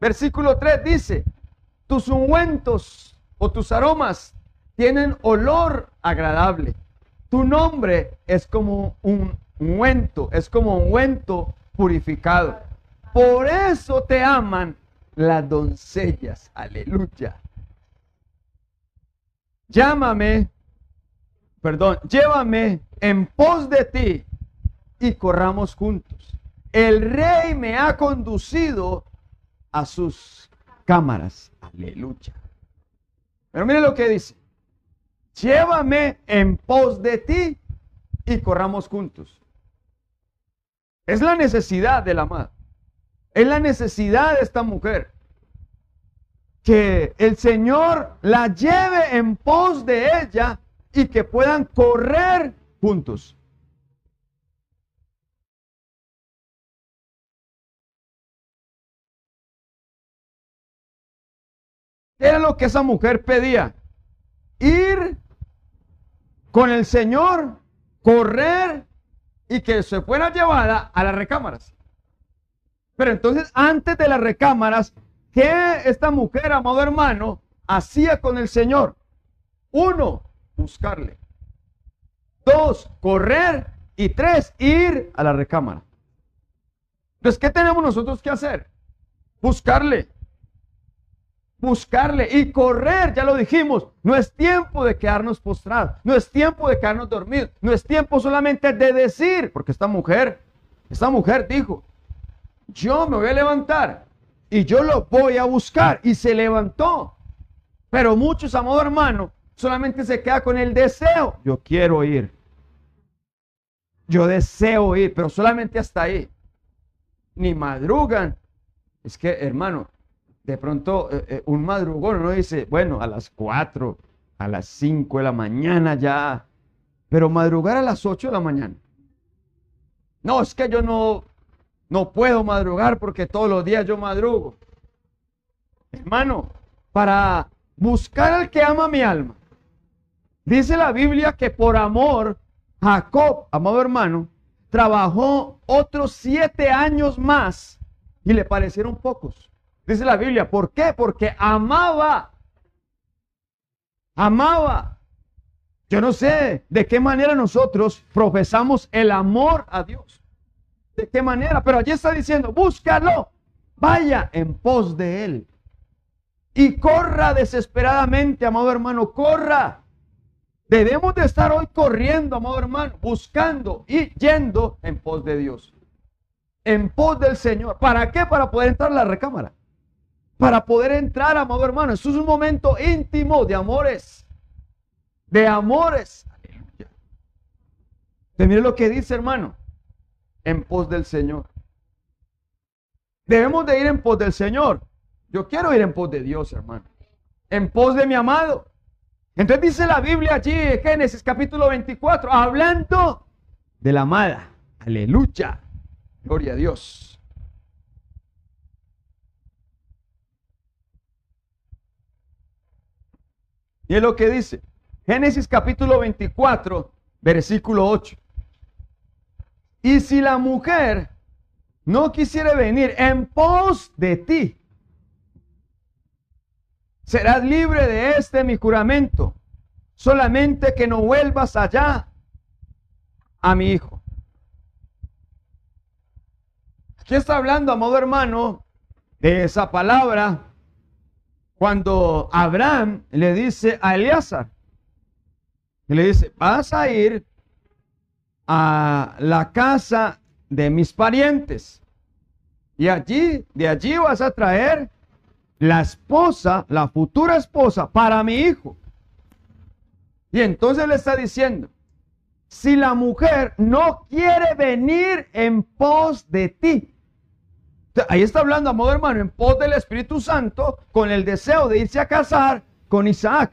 Versículo 3 dice, tus ungüentos o tus aromas tienen olor agradable. Tu nombre es como un ungüento, es como un ungüento purificado. Por eso te aman las doncellas. Aleluya. Llámame, perdón, llévame en pos de ti y corramos juntos. El rey me ha conducido a sus cámaras. Aleluya. Pero mire lo que dice. Llévame en pos de ti y corramos juntos. Es la necesidad de la madre. Es la necesidad de esta mujer. Que el Señor la lleve en pos de ella y que puedan correr juntos. era lo que esa mujer pedía? Ir con el Señor, correr y que se fuera llevada a las recámaras. Pero entonces, antes de las recámaras, ¿qué esta mujer, amado hermano, hacía con el Señor? Uno, buscarle. Dos, correr. Y tres, ir a la recámara. Entonces, ¿qué tenemos nosotros que hacer? Buscarle. Buscarle y correr, ya lo dijimos. No es tiempo de quedarnos postrados. No es tiempo de quedarnos dormidos. No es tiempo solamente de decir, porque esta mujer, esta mujer dijo, yo me voy a levantar y yo lo voy a buscar. Y se levantó. Pero muchos, amado hermano, solamente se queda con el deseo. Yo quiero ir. Yo deseo ir, pero solamente hasta ahí. Ni madrugan. Es que, hermano, de pronto eh, eh, un madrugón uno dice, bueno, a las 4, a las 5 de la mañana ya. Pero madrugar a las 8 de la mañana. No, es que yo no, no puedo madrugar porque todos los días yo madrugo. Hermano, para buscar al que ama mi alma, Dice la Biblia que por amor, Jacob, amado hermano, trabajó otros siete años más y le parecieron pocos. Dice la Biblia, ¿por qué? Porque amaba. Amaba. Yo no sé de qué manera nosotros profesamos el amor a Dios. De qué manera, pero allí está diciendo, búscalo, vaya en pos de él. Y corra desesperadamente, amado hermano, corra. Debemos de estar hoy corriendo, amado hermano, buscando y yendo en pos de Dios. En pos del Señor. ¿Para qué? Para poder entrar a la recámara. Para poder entrar, amado hermano. Esto es un momento íntimo de amores. De amores. Aleluya. lo que dice, hermano. En pos del Señor. Debemos de ir en pos del Señor. Yo quiero ir en pos de Dios, hermano. En pos de mi amado. Entonces dice la Biblia allí, Génesis capítulo 24, hablando de la amada. Aleluya. Gloria a Dios. Y es lo que dice. Génesis capítulo 24, versículo 8. Y si la mujer no quisiera venir en pos de ti, serás libre de este mi juramento, solamente que no vuelvas allá a mi hijo. Aquí está hablando, amado hermano, de esa palabra cuando Abraham le dice a Eleazar, le dice, vas a ir a la casa de mis parientes y allí, de allí vas a traer la esposa, la futura esposa, para mi hijo. Y entonces le está diciendo, si la mujer no quiere venir en pos de ti, ahí está hablando, amado hermano, en pos del Espíritu Santo, con el deseo de irse a casar con Isaac,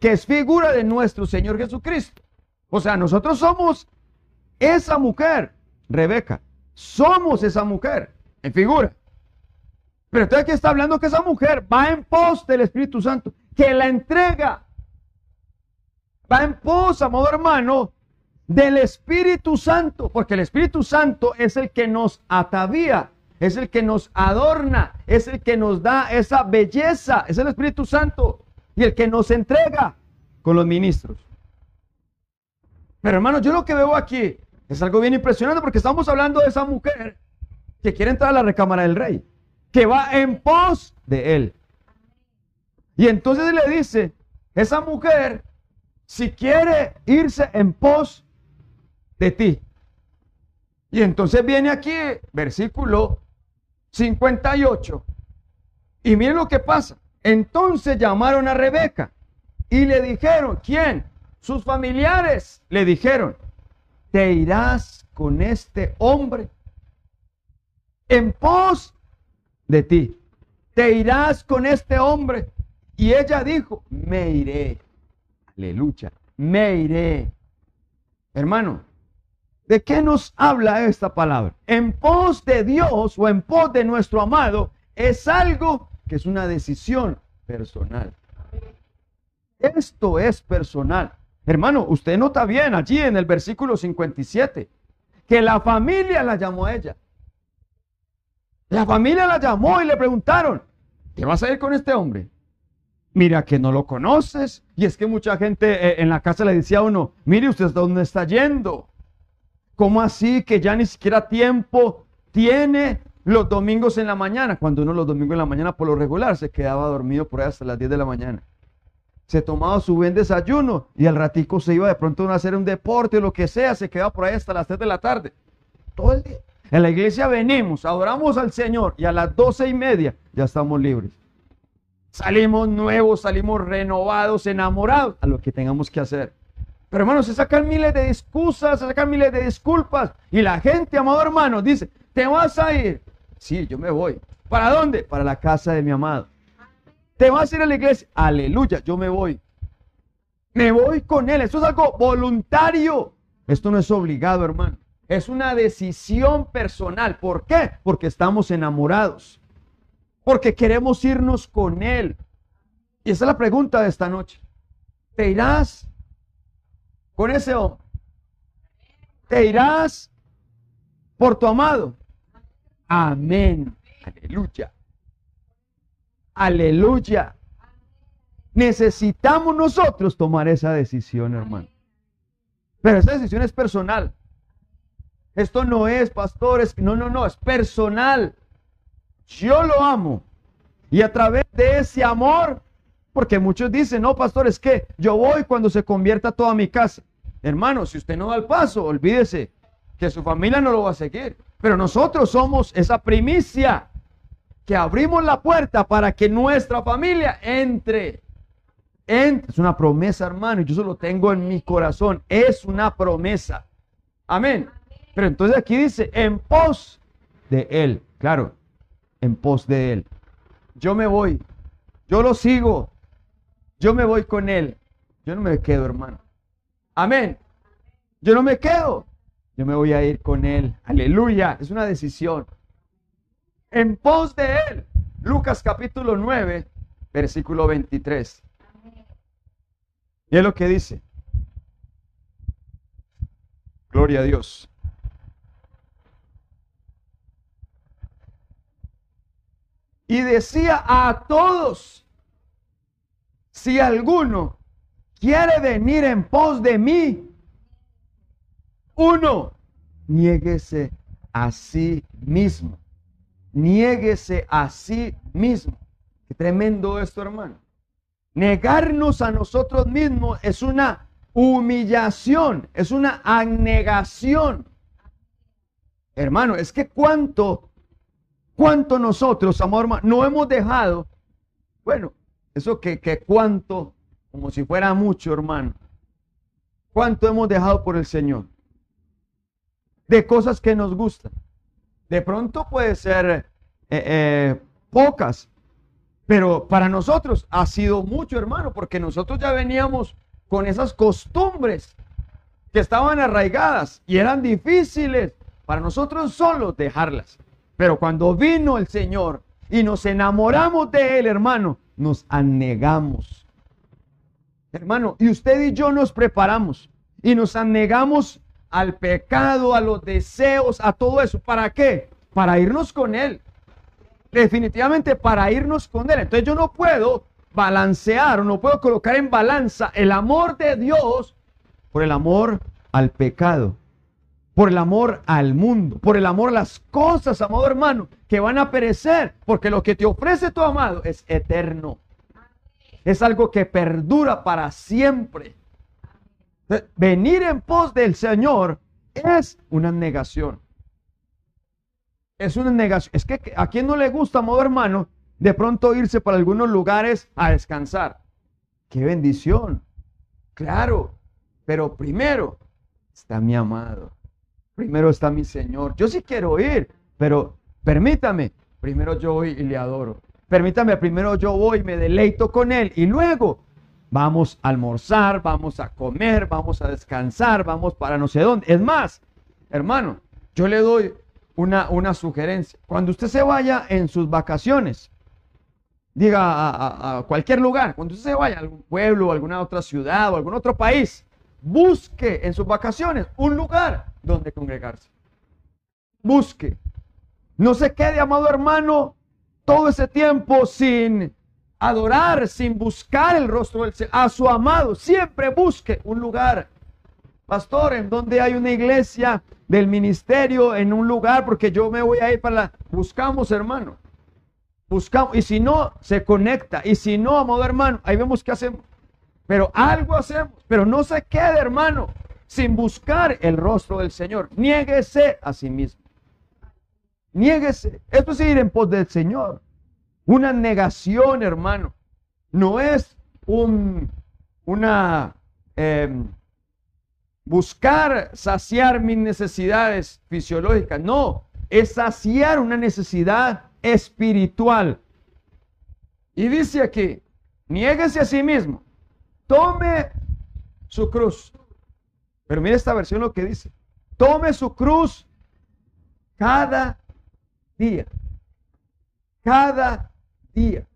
que es figura de nuestro Señor Jesucristo. O sea, nosotros somos esa mujer, Rebeca, somos esa mujer en figura. Pero entonces aquí está hablando que esa mujer va en pos del Espíritu Santo, que la entrega. Va en pos, amado hermano, del Espíritu Santo, porque el Espíritu Santo es el que nos atavía, es el que nos adorna, es el que nos da esa belleza, es el Espíritu Santo y el que nos entrega con los ministros. Pero hermano, yo lo que veo aquí es algo bien impresionante porque estamos hablando de esa mujer que quiere entrar a la recámara del rey que va en pos de él. Y entonces le dice, esa mujer, si quiere irse en pos de ti. Y entonces viene aquí, versículo 58. Y miren lo que pasa. Entonces llamaron a Rebeca y le dijeron, ¿quién? Sus familiares le dijeron, te irás con este hombre en pos de ti. Te irás con este hombre. Y ella dijo, me iré. Aleluya, me iré. Hermano, ¿de qué nos habla esta palabra? En pos de Dios o en pos de nuestro amado es algo que es una decisión personal. Esto es personal. Hermano, usted nota bien allí en el versículo 57 que la familia la llamó a ella. La familia la llamó y le preguntaron, ¿qué vas a ir con este hombre? Mira que no lo conoces. Y es que mucha gente eh, en la casa le decía a uno, mire usted dónde está yendo. ¿Cómo así que ya ni siquiera tiempo tiene los domingos en la mañana? Cuando uno los domingos en la mañana por lo regular se quedaba dormido por ahí hasta las 10 de la mañana. Se tomaba su buen desayuno y al ratico se iba de pronto a hacer un deporte o lo que sea, se quedaba por ahí hasta las 3 de la tarde. Todo el día. En la iglesia venimos, adoramos al Señor y a las doce y media ya estamos libres. Salimos nuevos, salimos renovados, enamorados a lo que tengamos que hacer. Pero hermanos, se sacan miles de excusas, se sacan miles de disculpas. Y la gente, amado hermano, dice, ¿te vas a ir? Sí, yo me voy. ¿Para dónde? Para la casa de mi amado. ¿Te vas a ir a la iglesia? Aleluya, yo me voy. Me voy con él. Esto es algo voluntario. Esto no es obligado, hermano. Es una decisión personal. ¿Por qué? Porque estamos enamorados. Porque queremos irnos con él. Y esa es la pregunta de esta noche. ¿Te irás con ese hombre? ¿Te irás por tu amado? Amén. Aleluya. Aleluya. Necesitamos nosotros tomar esa decisión, hermano. Pero esa decisión es personal. Esto no es, pastores, no, no, no, es personal. Yo lo amo. Y a través de ese amor, porque muchos dicen, no, pastor, es que yo voy cuando se convierta toda mi casa. Hermano, si usted no da el paso, olvídese que su familia no lo va a seguir. Pero nosotros somos esa primicia que abrimos la puerta para que nuestra familia entre. entre. Es una promesa, hermano, y yo eso lo tengo en mi corazón. Es una promesa. Amén. Pero entonces aquí dice, en pos de Él. Claro, en pos de Él. Yo me voy. Yo lo sigo. Yo me voy con Él. Yo no me quedo, hermano. Amén. Yo no me quedo. Yo me voy a ir con Él. Aleluya. Es una decisión. En pos de Él. Lucas capítulo 9, versículo 23. Y es lo que dice. Gloria a Dios. Y decía a todos, si alguno quiere venir en pos de mí, uno, niéguese a sí mismo. Niéguese a sí mismo. Qué tremendo esto, hermano. Negarnos a nosotros mismos es una humillación, es una abnegación. Hermano, es que cuánto, cuánto nosotros, amor, hermano, no hemos dejado, bueno, eso que, que cuánto, como si fuera mucho, hermano, cuánto hemos dejado por el Señor de cosas que nos gustan. De pronto puede ser eh, eh, pocas, pero para nosotros ha sido mucho, hermano, porque nosotros ya veníamos con esas costumbres que estaban arraigadas y eran difíciles para nosotros solo dejarlas. Pero cuando vino el Señor y nos enamoramos de Él, hermano, nos anegamos. Hermano, y usted y yo nos preparamos y nos anegamos al pecado, a los deseos, a todo eso. ¿Para qué? Para irnos con Él. Definitivamente para irnos con Él. Entonces yo no puedo balancear no puedo colocar en balanza el amor de Dios por el amor al pecado, por el amor al mundo, por el amor a las cosas, amado hermano, que van a perecer, porque lo que te ofrece tu amado es eterno. Es algo que perdura para siempre. Venir en pos del Señor es una negación. Es una negación. Es que a quien no le gusta, amado hermano, de pronto irse para algunos lugares a descansar. Qué bendición. Claro, pero primero está mi amado. Primero está mi Señor. Yo sí quiero ir, pero permítame. Primero yo voy y le adoro. Permítame, primero yo voy me deleito con Él. Y luego vamos a almorzar, vamos a comer, vamos a descansar, vamos para no sé dónde. Es más, hermano, yo le doy una, una sugerencia. Cuando usted se vaya en sus vacaciones, diga a, cualquier lugar, cuando usted se vaya a algún pueblo, a alguna otra ciudad o algún otro país, busque en sus vacaciones un lugar donde congregarse. Busque. No se quede, amado hermano, todo ese tiempo sin adorar, sin buscar el rostro del Señor, a su amado. Siempre busque un lugar. Pastor, en donde hay una iglesia del ministerio, en un lugar, porque yo me voy a ir para la... Buscamos, hermano. Buscamos. Y si no, se conecta. Y si no, amado hermano, ahí vemos qué hacemos. Pero algo hacemos. Pero no se quede, hermano, sin buscar el rostro del Señor. Niéguese a sí mismo. Niéguese. Esto es ir en pos del Señor. Una negación, hermano. No es un, una em, buscar saciar mis necesidades fisiológicas. No, es saciar una necesidad espiritual. Y dice aquí, niéguese a sí mismo, tome su cruz. Pero mire esta versión lo que dice, tome su cruz cada día. Cada día.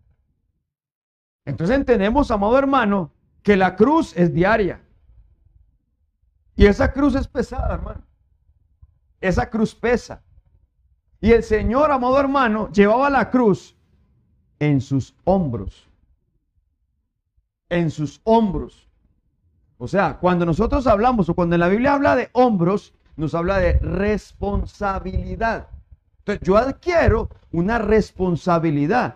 Entonces entendemos, amado hermano, que la cruz es diaria. Y esa cruz es pesada, hermano. Esa cruz pesa. Y el Señor, amado hermano, llevaba la cruz en sus hombros. En sus hombros. O sea, cuando nosotros hablamos o cuando la Biblia habla de hombros, nos habla de responsabilidad. Entonces yo adquiero una responsabilidad.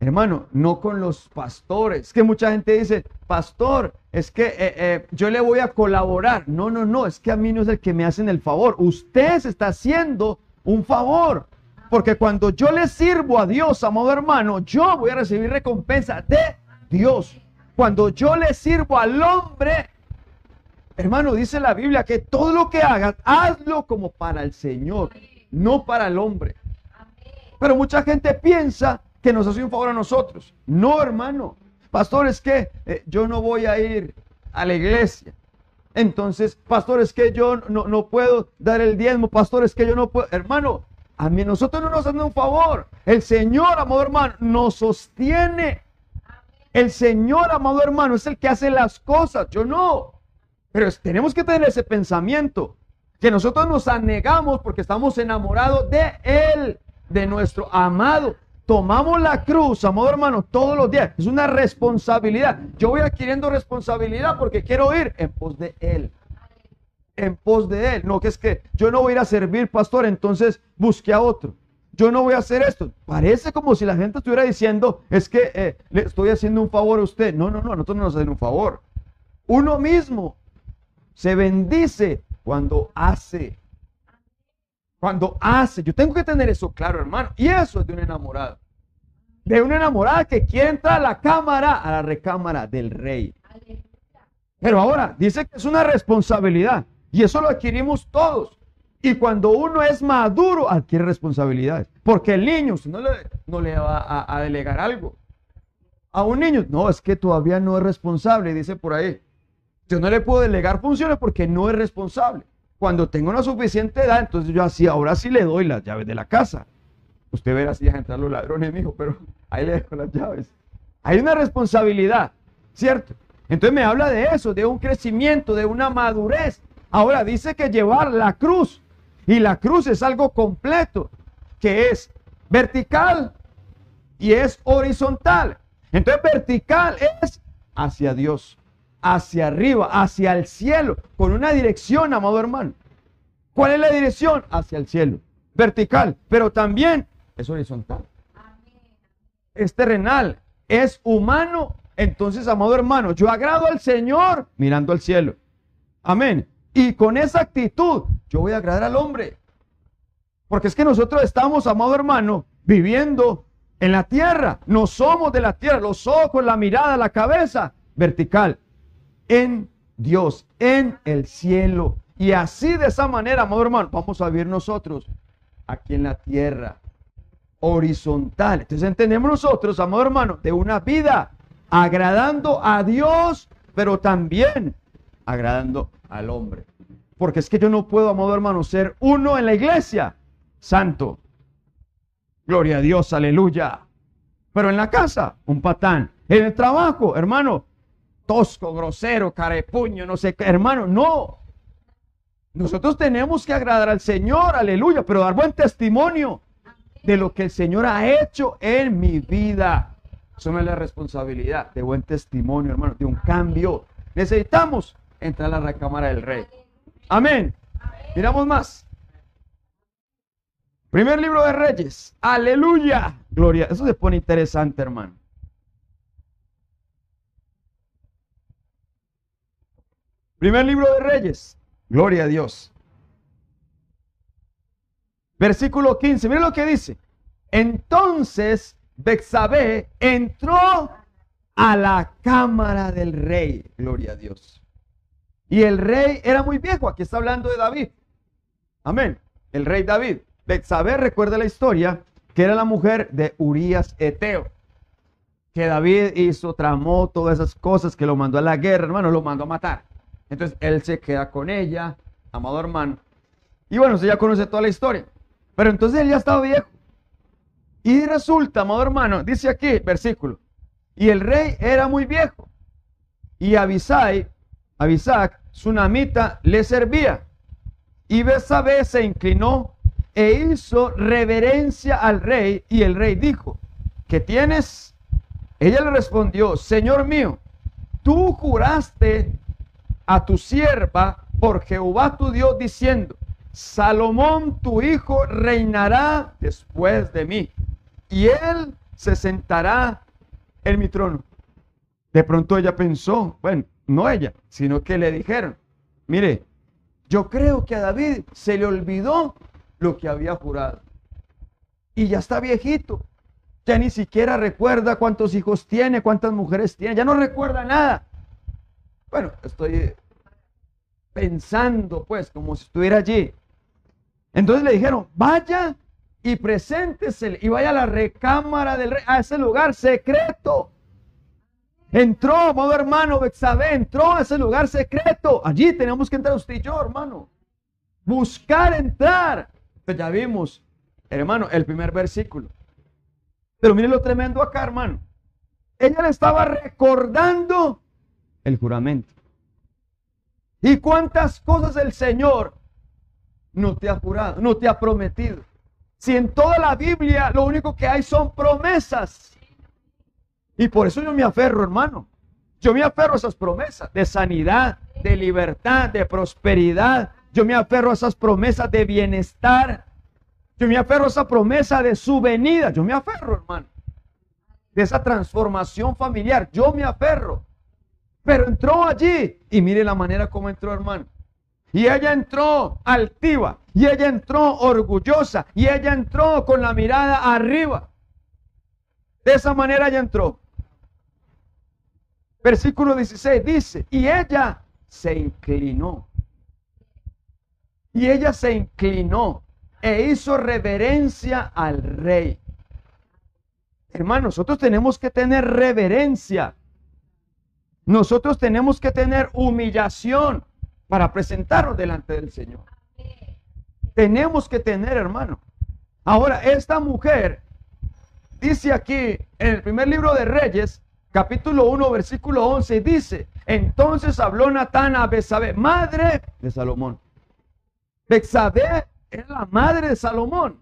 Hermano, no con los pastores. Que mucha gente dice, pastor, es que eh, eh, yo le voy a colaborar. No, no, no, es que a mí no es el que me hacen el favor. Usted se está haciendo un favor. Porque cuando yo le sirvo a Dios, amado hermano, yo voy a recibir recompensa de Dios. Cuando yo le sirvo al hombre, hermano, dice la Biblia que todo lo que hagas, hazlo como para el Señor, no para el hombre. Pero mucha gente piensa que nos hace un favor a nosotros. No, hermano. Pastor, es que eh, yo no voy a ir a la iglesia. Entonces, pastor, es que yo no, no puedo dar el diezmo. Pastor, es que yo no puedo. Hermano, a nosotros no nos hacen un favor. El Señor, amado hermano, nos sostiene. El Señor, amado hermano, es el que hace las cosas. Yo no. Pero tenemos que tener ese pensamiento. Que nosotros nos anegamos porque estamos enamorados de Él, de nuestro amado. Tomamos la cruz, amado hermano, todos los días. Es una responsabilidad. Yo voy adquiriendo responsabilidad porque quiero ir en pos de Él. En pos de Él. No, que es que yo no voy a ir a servir, pastor, entonces busque a otro. Yo no voy a hacer esto. Parece como si la gente estuviera diciendo, es que eh, le estoy haciendo un favor a usted. No, no, no, nosotros no nos hacen un favor. Uno mismo se bendice cuando hace cuando hace, yo tengo que tener eso claro, hermano. Y eso es de un enamorado. De una enamorada que quiere entrar a la cámara, a la recámara del rey. Pero ahora dice que es una responsabilidad. Y eso lo adquirimos todos. Y cuando uno es maduro, adquiere responsabilidades. Porque el niño, si no le, no le va a, delegar algo. A un niño, no, es que todavía no es responsable, dice por ahí. Yo no le puedo delegar funciones porque no es responsable. Cuando tengo una suficiente edad, entonces yo así, ahora sí le doy las llaves de la casa. Usted verá si deja entrar los ladrones, mijo, pero ahí le dejo las llaves. Hay una responsabilidad, ¿cierto? Entonces me habla de eso, de un crecimiento, de una madurez. Ahora dice que llevar la cruz, y la cruz es algo completo, que es vertical y es horizontal. Entonces vertical es hacia Dios hacia arriba, hacia el cielo, con una dirección, amado hermano. ¿Cuál es la dirección? Hacia el cielo. Vertical, pero también es horizontal. Es terrenal, es humano. Entonces, amado hermano, yo agrado al Señor mirando al cielo. Amén. Y con esa actitud, yo voy a agradar al hombre. Porque es que nosotros estamos, amado hermano, viviendo en la tierra. No somos de la tierra. Los ojos, la mirada, la cabeza, vertical en Dios, en el cielo. Y así de esa manera, amado hermano, vamos a vivir nosotros aquí en la tierra horizontal. Entonces entendemos nosotros, amado hermano, de una vida agradando a Dios, pero también agradando al hombre. Porque es que yo no puedo, amado hermano, ser uno en la iglesia, santo. Gloria a Dios, aleluya. Pero en la casa, un patán. En el trabajo, hermano, tosco, grosero, carepuño, no sé qué. Hermano, no. Nosotros tenemos que agradar al Señor, aleluya, pero dar buen testimonio de lo que el Señor ha hecho en mi vida. Eso no es la responsabilidad de buen testimonio, hermano, de un cambio. Necesitamos entrar a la recámara del rey. Amén. Miramos más. Primer libro de Reyes. Aleluya. Gloria. Eso se pone interesante, hermano. Primer libro de Reyes. Gloria a Dios. Versículo 15. Miren lo que dice. Entonces Bexabé entró a la cámara del rey. Gloria a Dios. Y el rey era muy viejo. Aquí está hablando de David. Amén. El rey David. Bexabé recuerda la historia que era la mujer de Urías Eteo. Que David hizo, tramó todas esas cosas, que lo mandó a la guerra, hermano, lo mandó a matar. Entonces él se queda con ella, amado hermano. Y bueno, usted ya conoce toda la historia. Pero entonces él ya estaba viejo. Y resulta, amado hermano, dice aquí, versículo, y el rey era muy viejo. Y Abisai, Abisac, le servía. Y Besabé se inclinó e hizo reverencia al rey. Y el rey dijo, ¿qué tienes? Ella le respondió, Señor mío, tú juraste a tu sierva por Jehová tu Dios diciendo, Salomón tu hijo reinará después de mí y él se sentará en mi trono. De pronto ella pensó, bueno, no ella, sino que le dijeron, mire, yo creo que a David se le olvidó lo que había jurado. Y ya está viejito, ya ni siquiera recuerda cuántos hijos tiene, cuántas mujeres tiene, ya no recuerda nada. Bueno, estoy pensando pues como si estuviera allí. Entonces le dijeron, vaya y preséntese y vaya a la recámara del rey, a ese lugar secreto. Entró, amado hermano Bexabé, entró a ese lugar secreto. Allí tenemos que entrar usted y yo, hermano. Buscar entrar. Pues ya vimos, hermano, el primer versículo. Pero mire lo tremendo acá, hermano. Ella le estaba recordando el juramento. ¿Y cuántas cosas el Señor no te ha jurado, no te ha prometido? Si en toda la Biblia lo único que hay son promesas. Y por eso yo me aferro, hermano. Yo me aferro a esas promesas de sanidad, de libertad, de prosperidad. Yo me aferro a esas promesas de bienestar. Yo me aferro a esa promesa de su venida. Yo me aferro, hermano. De esa transformación familiar. Yo me aferro. Pero entró allí y mire la manera como entró, hermano. Y ella entró altiva, y ella entró orgullosa, y ella entró con la mirada arriba. De esa manera ella entró. Versículo 16 dice, y ella se inclinó. Y ella se inclinó e hizo reverencia al rey. Hermanos, nosotros tenemos que tener reverencia nosotros tenemos que tener humillación para presentarnos delante del Señor. Tenemos que tener, hermano. Ahora, esta mujer dice aquí en el primer libro de Reyes, capítulo 1, versículo 11, dice, entonces habló Natán a Besabé, madre de Salomón. Besabé es la madre de Salomón.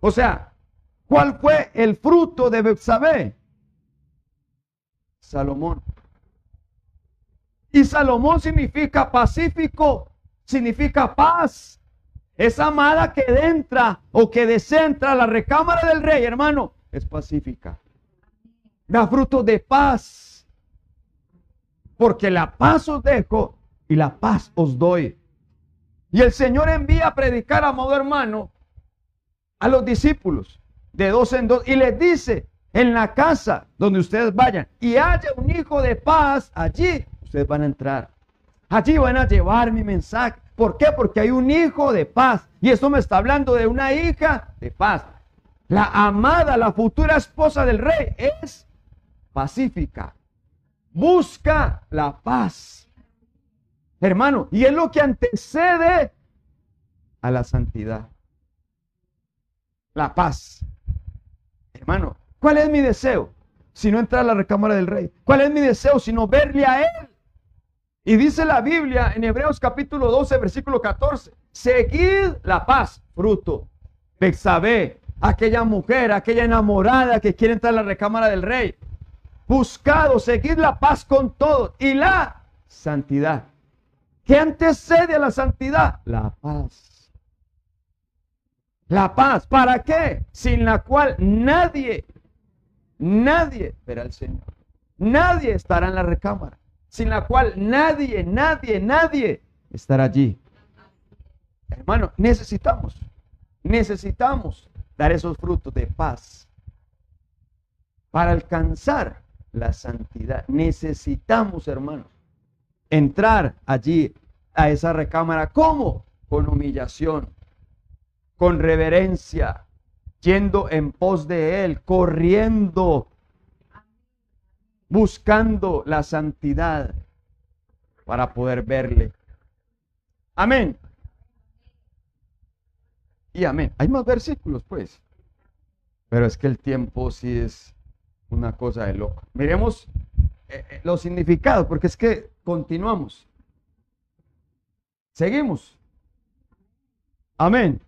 O sea, ¿cuál fue el fruto de Besabé? Salomón. Y Salomón significa pacífico, significa paz. Esa amada que entra o que desentra la recámara del rey, hermano, es pacífica. Da fruto de paz. Porque la paz os dejo y la paz os doy. Y el Señor envía a predicar a modo hermano a los discípulos de dos en dos y les dice, en la casa donde ustedes vayan y haya un hijo de paz, allí ustedes van a entrar. Allí van a llevar mi mensaje. ¿Por qué? Porque hay un hijo de paz. Y esto me está hablando de una hija de paz. La amada, la futura esposa del rey es pacífica. Busca la paz. Hermano, y es lo que antecede a la santidad. La paz. Hermano, ¿Cuál es mi deseo? sino entrar a la recámara del rey? ¿Cuál es mi deseo sino verle a él? Y dice la Biblia en Hebreos capítulo 12, versículo 14, seguid la paz, fruto. Bexabé, aquella mujer, aquella enamorada que quiere entrar a la recámara del rey. Buscado, seguid la paz con todos y la santidad. ¿Qué antecede a la santidad? La paz. La paz, ¿para qué? Sin la cual nadie, nadie verá al Señor. Nadie estará en la recámara. Sin la cual nadie, nadie, nadie estará allí. Hermano, necesitamos, necesitamos dar esos frutos de paz. Para alcanzar la santidad, necesitamos, hermanos, entrar allí a esa recámara. ¿Cómo? Con humillación, con reverencia, yendo en pos de Él, corriendo, buscando la santidad para poder verle. Amén. Y amén. Hay más versículos, pues. Pero es que el tiempo sí es una cosa de loco. Miremos eh, eh, los significados, porque es que continuamos. Seguimos. Amén.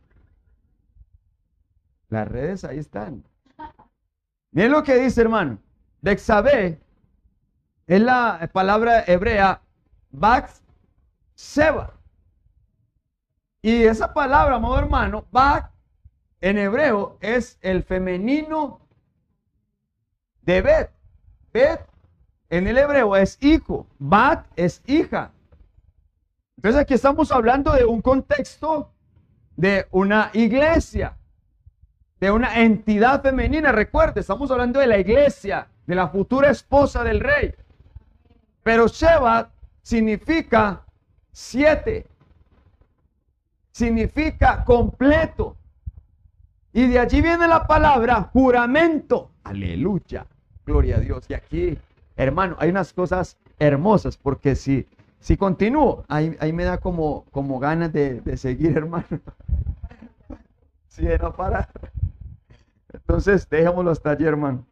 Las redes ahí están. Miren lo que dice, hermano. Dexabe es la palabra hebrea Bax Seba. Y esa palabra, amado hermano, Bak en hebreo es el femenino de Bet. Bet en el hebreo es hijo, Bat es hija. Entonces aquí estamos hablando de un contexto de una iglesia, de una entidad femenina. Recuerde, estamos hablando de la iglesia, de la futura esposa del rey. Pero Sheba significa siete, significa completo. Y de allí viene la palabra juramento. Aleluya. Gloria a Dios. Y aquí, hermano, hay unas cosas hermosas porque si, si continúo, ahí, ahí me da como, como ganas de, de seguir, hermano. Si de no parar. Entonces, dejémoslo hasta allí, hermano.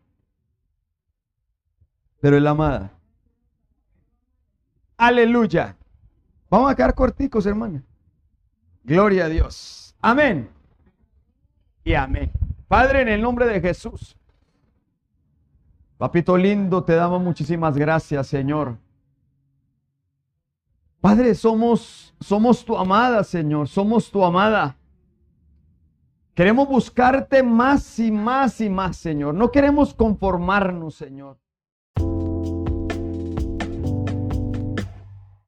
Pero es amada. Aleluya. Vamos a quedar corticos, hermano. Gloria a Dios. Amén. Y amén. Padre, en el nombre de Jesús. Papito lindo, te damos muchísimas gracias, Señor. Padre, somos somos tu amada, Señor, somos tu amada. Queremos buscarte más y más y más, Señor. No queremos conformarnos, Señor.